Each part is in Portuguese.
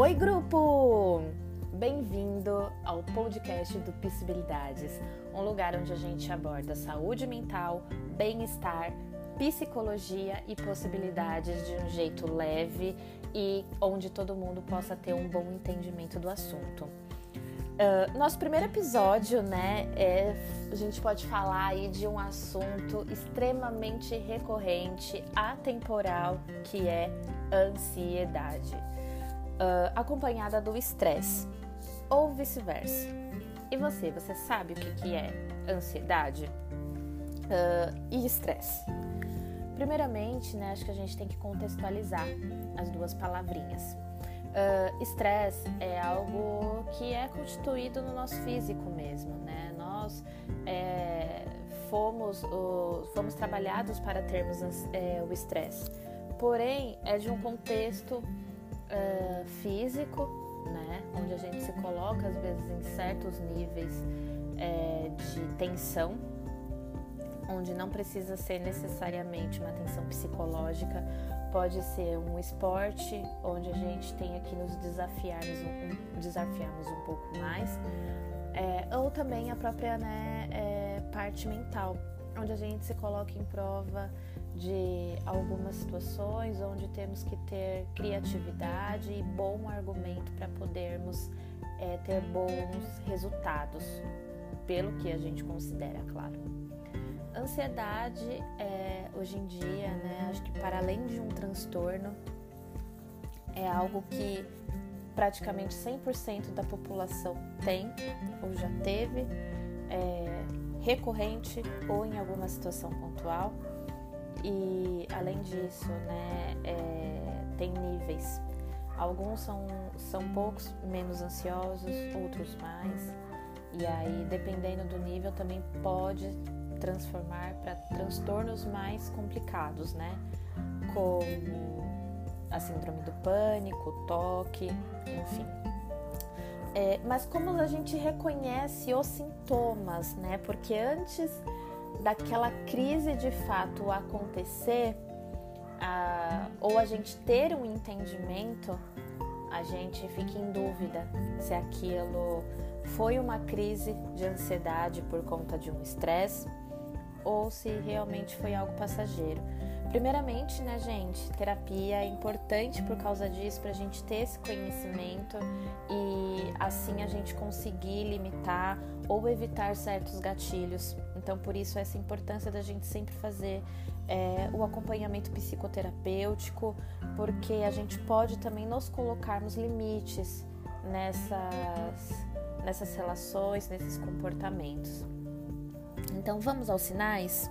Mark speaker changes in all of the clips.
Speaker 1: Oi, grupo! Bem-vindo ao podcast do Possibilidades, um lugar onde a gente aborda saúde mental, bem-estar, psicologia e possibilidades de um jeito leve e onde todo mundo possa ter um bom entendimento do assunto. Uh, nosso primeiro episódio, né, é, a gente pode falar aí de um assunto extremamente recorrente, atemporal, que é ansiedade, uh, acompanhada do estresse, ou vice-versa. E você, você sabe o que, que é ansiedade uh, e estresse? Primeiramente, né, acho que a gente tem que contextualizar as duas palavrinhas. Estresse uh, é algo que é constituído no nosso físico mesmo, né? Nós é, fomos, uh, fomos trabalhados para termos é, o estresse, porém é de um contexto uh, físico, né? Onde a gente se coloca às vezes em certos níveis é, de tensão, onde não precisa ser necessariamente uma tensão psicológica Pode ser um esporte onde a gente tenha que nos desafiarmos um, desafiarmos um pouco mais, é, ou também a própria né, é, parte mental, onde a gente se coloca em prova de algumas situações onde temos que ter criatividade e bom argumento para podermos é, ter bons resultados, pelo que a gente considera, claro. Ansiedade, é, hoje em dia, né, acho que para além de um transtorno, é algo que praticamente 100% da população tem ou já teve, é, recorrente ou em alguma situação pontual. E além disso, né, é, tem níveis. Alguns são, são poucos menos ansiosos, outros mais. E aí, dependendo do nível, também pode transformar para transtornos mais complicados, né? Como a síndrome do pânico, toque, enfim. É, mas como a gente reconhece os sintomas, né? Porque antes daquela crise de fato acontecer, a, ou a gente ter um entendimento, a gente fica em dúvida se aquilo foi uma crise de ansiedade por conta de um estresse ou se realmente foi algo passageiro. Primeiramente, né, gente, terapia é importante por causa disso, para a gente ter esse conhecimento e assim a gente conseguir limitar ou evitar certos gatilhos. Então, por isso, essa importância da gente sempre fazer é, o acompanhamento psicoterapêutico, porque a gente pode também nos colocarmos limites nessas, nessas relações, nesses comportamentos. Então vamos aos sinais?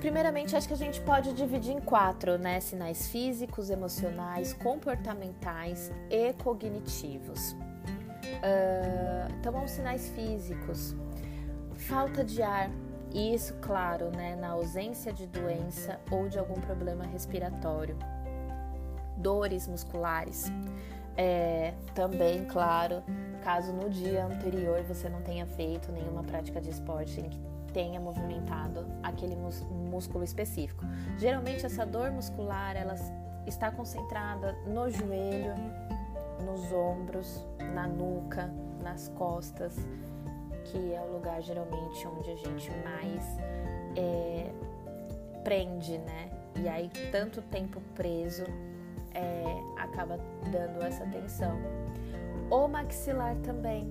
Speaker 1: Primeiramente, acho que a gente pode dividir em quatro, né? Sinais físicos, emocionais, comportamentais e cognitivos. Uh, então, aos sinais físicos: falta de ar, e isso, claro, né, na ausência de doença ou de algum problema respiratório, dores musculares, é, também, claro, caso no dia anterior você não tenha feito nenhuma prática de esporte em que tenha movimentado aquele músculo específico. Geralmente essa dor muscular ela está concentrada no joelho, nos ombros, na nuca, nas costas, que é o lugar geralmente onde a gente mais é, prende, né? E aí tanto tempo preso é, acaba dando essa tensão. O maxilar também,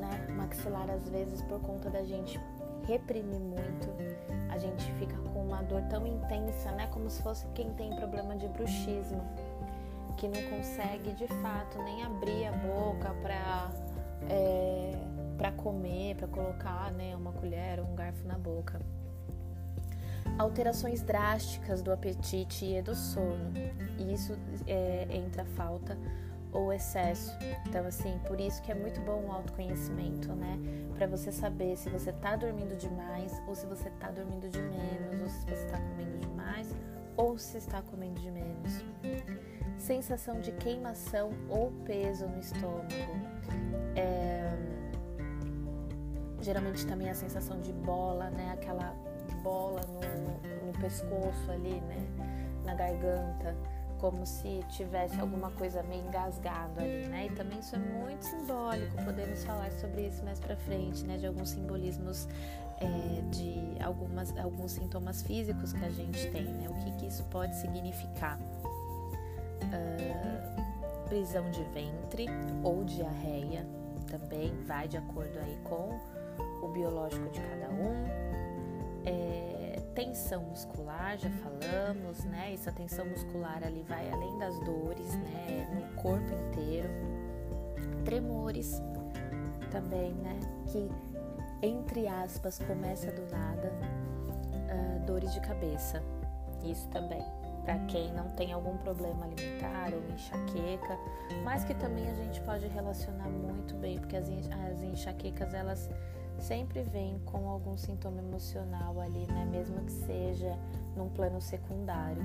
Speaker 1: né? O maxilar às vezes por conta da gente reprimir muito, a gente fica com uma dor tão intensa, né? Como se fosse quem tem problema de bruxismo, que não consegue de fato nem abrir a boca para é, para comer, para colocar, né, uma colher ou um garfo na boca. Alterações drásticas do apetite e do sono. E isso é, entra a falta ou excesso. Então, assim, por isso que é muito bom o autoconhecimento, né? Para você saber se você tá dormindo demais ou se você tá dormindo de menos, ou se você tá comendo demais ou se está comendo de menos. Sensação de queimação ou peso no estômago. É... Geralmente também a sensação de bola, né? Aquela bola no, no pescoço ali, né? Na garganta como se tivesse alguma coisa meio engasgado ali, né? E também isso é muito simbólico, podemos falar sobre isso mais para frente, né? De alguns simbolismos é, de algumas, alguns sintomas físicos que a gente tem, né? O que, que isso pode significar? Uh, prisão de ventre ou diarreia também vai de acordo aí com o biológico de cada um. É, tensão muscular, já falamos, né? Essa tensão muscular ali vai além das dores, né? No corpo inteiro. Tremores também, né? Que entre aspas começa do nada. Uh, dores de cabeça, isso também. Para quem não tem algum problema alimentar ou enxaqueca, mas que também a gente pode relacionar muito bem, porque as, as enxaquecas elas sempre vem com algum sintoma emocional ali, né? Mesmo que seja num plano secundário.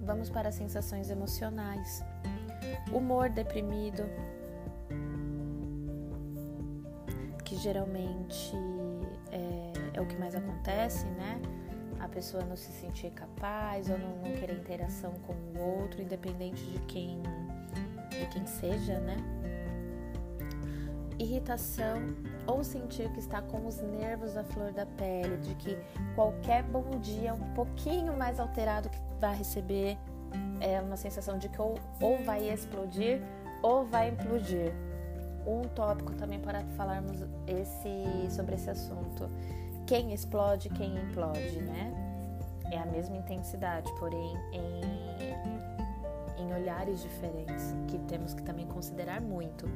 Speaker 1: Vamos para as sensações emocionais. Humor deprimido, que geralmente é, é, o que mais acontece, né? A pessoa não se sentir capaz ou não, não querer interação com o outro, independente de quem, de quem seja, né? Irritação ou sentir que está com os nervos à flor da pele, de que qualquer bom dia um pouquinho mais alterado que vai receber é uma sensação de que ou, ou vai explodir ou vai implodir. Um tópico também para falarmos esse, sobre esse assunto. Quem explode, quem implode, né? É a mesma intensidade, porém em, em olhares diferentes, que temos que também considerar muito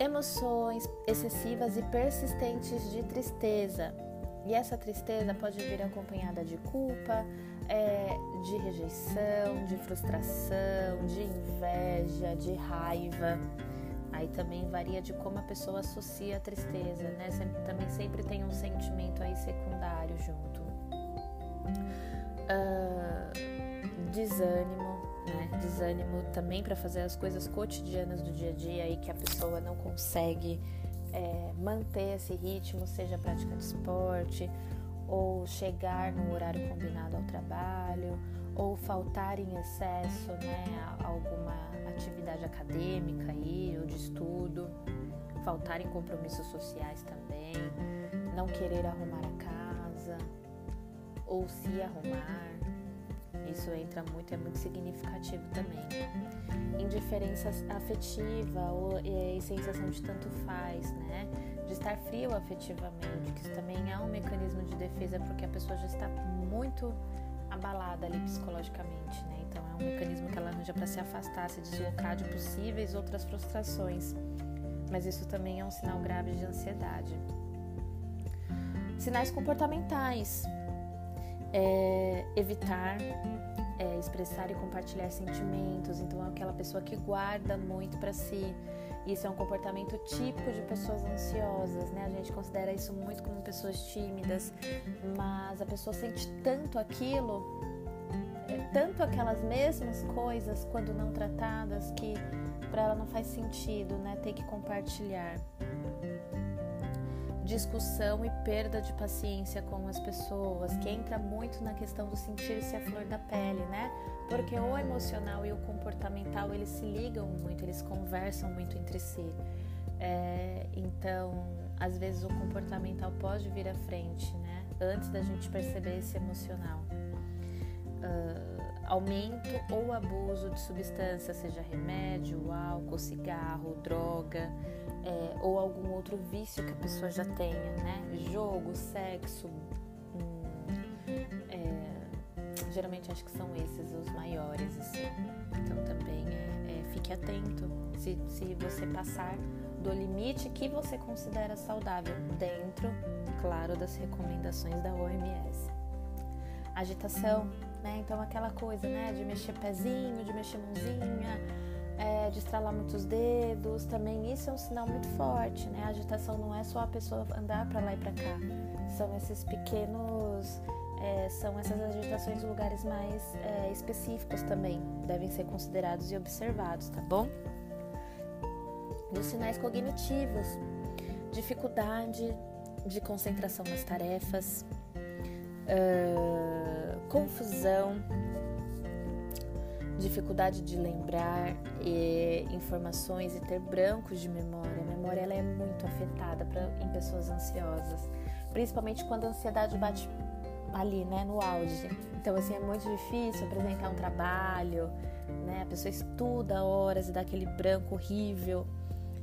Speaker 1: emoções excessivas e persistentes de tristeza. E essa tristeza pode vir acompanhada de culpa, é, de rejeição, de frustração, de inveja, de raiva. Aí também varia de como a pessoa associa a tristeza, né? Sempre, também sempre tem um sentimento aí secundário junto. Uh, desânimo, né? Desânimo também para fazer as coisas cotidianas do dia a dia e que a pessoa não consegue é, manter esse ritmo, seja prática de esporte ou chegar no horário combinado ao trabalho ou faltar em excesso, né, a alguma atividade acadêmica aí ou de estudo, faltar em compromissos sociais também, não querer arrumar a casa ou se arrumar isso entra muito, é muito significativo também. Indiferença afetiva ou e, sensação de tanto faz, né? De estar frio afetivamente, que isso também é um mecanismo de defesa porque a pessoa já está muito abalada ali psicologicamente, né? Então é um mecanismo que ela arranja para se afastar, se deslocar de possíveis outras frustrações. Mas isso também é um sinal grave de ansiedade. Sinais comportamentais é, evitar é, expressar e compartilhar sentimentos. Então, é aquela pessoa que guarda muito para si. Isso é um comportamento típico de pessoas ansiosas, né? A gente considera isso muito como pessoas tímidas, mas a pessoa sente tanto aquilo, é, tanto aquelas mesmas coisas quando não tratadas que para ela não faz sentido, né? Ter que compartilhar discussão e perda de paciência com as pessoas, que entra muito na questão do sentir-se a flor da pele, né? Porque o emocional e o comportamental eles se ligam muito, eles conversam muito entre si. É, então, às vezes o comportamental pode vir à frente, né? Antes da gente perceber esse emocional. Uh, aumento ou abuso de substância, seja remédio, álcool, cigarro, droga, é, ou algum outro vício que a pessoa já tenha, né? Jogo, sexo. Hum, é, geralmente acho que são esses os maiores, assim. Então também é, fique atento se, se você passar do limite que você considera saudável, dentro, claro, das recomendações da OMS. Agitação, né? Então aquela coisa, né? De mexer pezinho, de mexer mãozinha é, de estralar muitos dedos, também isso é um sinal muito forte, né? A agitação não é só a pessoa andar para lá e para cá, são esses pequenos, é, são essas agitações em lugares mais é, específicos também, devem ser considerados e observados, tá bom? Dos sinais cognitivos, dificuldade de concentração nas tarefas, uh, confusão, dificuldade de lembrar e, informações e ter brancos de memória. A memória ela é muito afetada pra, em pessoas ansiosas, principalmente quando a ansiedade bate ali, né, no auge. Então, assim, é muito difícil apresentar um trabalho, né? A pessoa estuda horas e dá aquele branco horrível.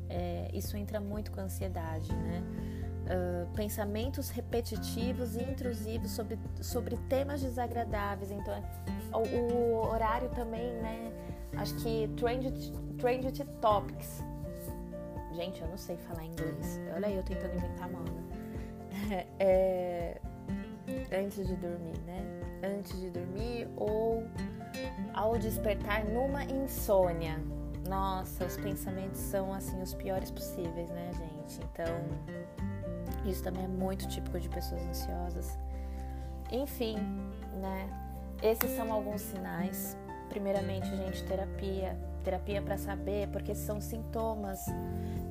Speaker 1: É, isso entra muito com a ansiedade, né? Uh, pensamentos repetitivos e intrusivos sobre, sobre temas desagradáveis. Então, o, o horário também, né? Acho que trend, trend topics. Gente, eu não sei falar inglês. Olha aí, eu tentando inventar moda. É, antes de dormir, né? Antes de dormir ou ao despertar numa insônia. Nossa, os pensamentos são assim os piores possíveis, né, gente? Então, isso também é muito típico de pessoas ansiosas. Enfim, né? Esses são alguns sinais. Primeiramente, gente, terapia. Terapia para saber, porque são sintomas.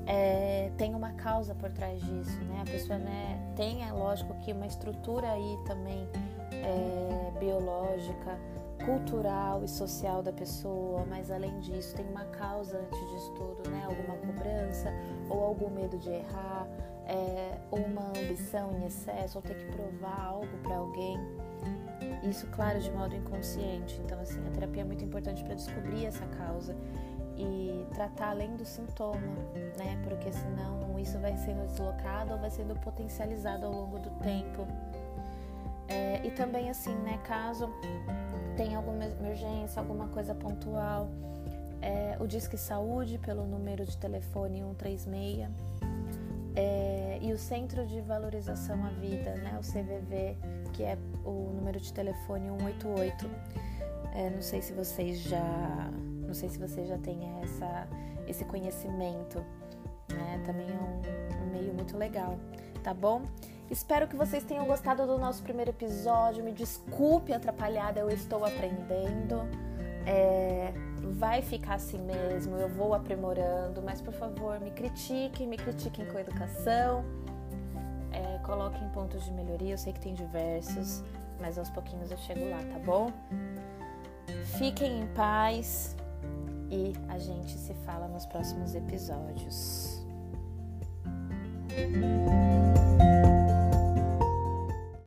Speaker 1: É, tem uma causa por trás disso, né? A pessoa né, tem, é lógico, que uma estrutura aí também é, biológica, cultural e social da pessoa, mas além disso tem uma causa antes disso tudo, né? Alguma cobrança ou algum medo de errar, é, uma ambição em excesso, ou ter que provar algo para alguém. Isso, claro, de modo inconsciente. Então, assim, a terapia é muito importante para descobrir essa causa e tratar além do sintoma, né? Porque senão isso vai sendo deslocado ou vai sendo potencializado ao longo do tempo. É, e também, assim, né? Caso tenha alguma emergência, alguma coisa pontual, é, o Disque Saúde pelo número de telefone 136 é, e o Centro de Valorização à Vida, né, o CVV, que é o número de telefone 188. É, não sei se vocês já, não sei se vocês já têm essa, esse conhecimento, né? Também é um, um meio muito legal, tá bom? Espero que vocês tenham gostado do nosso primeiro episódio. Me desculpe atrapalhada, eu estou aprendendo. É, vai ficar assim mesmo, eu vou aprimorando, mas por favor, me critiquem, me critiquem com educação, é, coloquem pontos de melhoria, eu sei que tem diversos, mas aos pouquinhos eu chego lá, tá bom? Fiquem em paz e a gente se fala nos próximos episódios.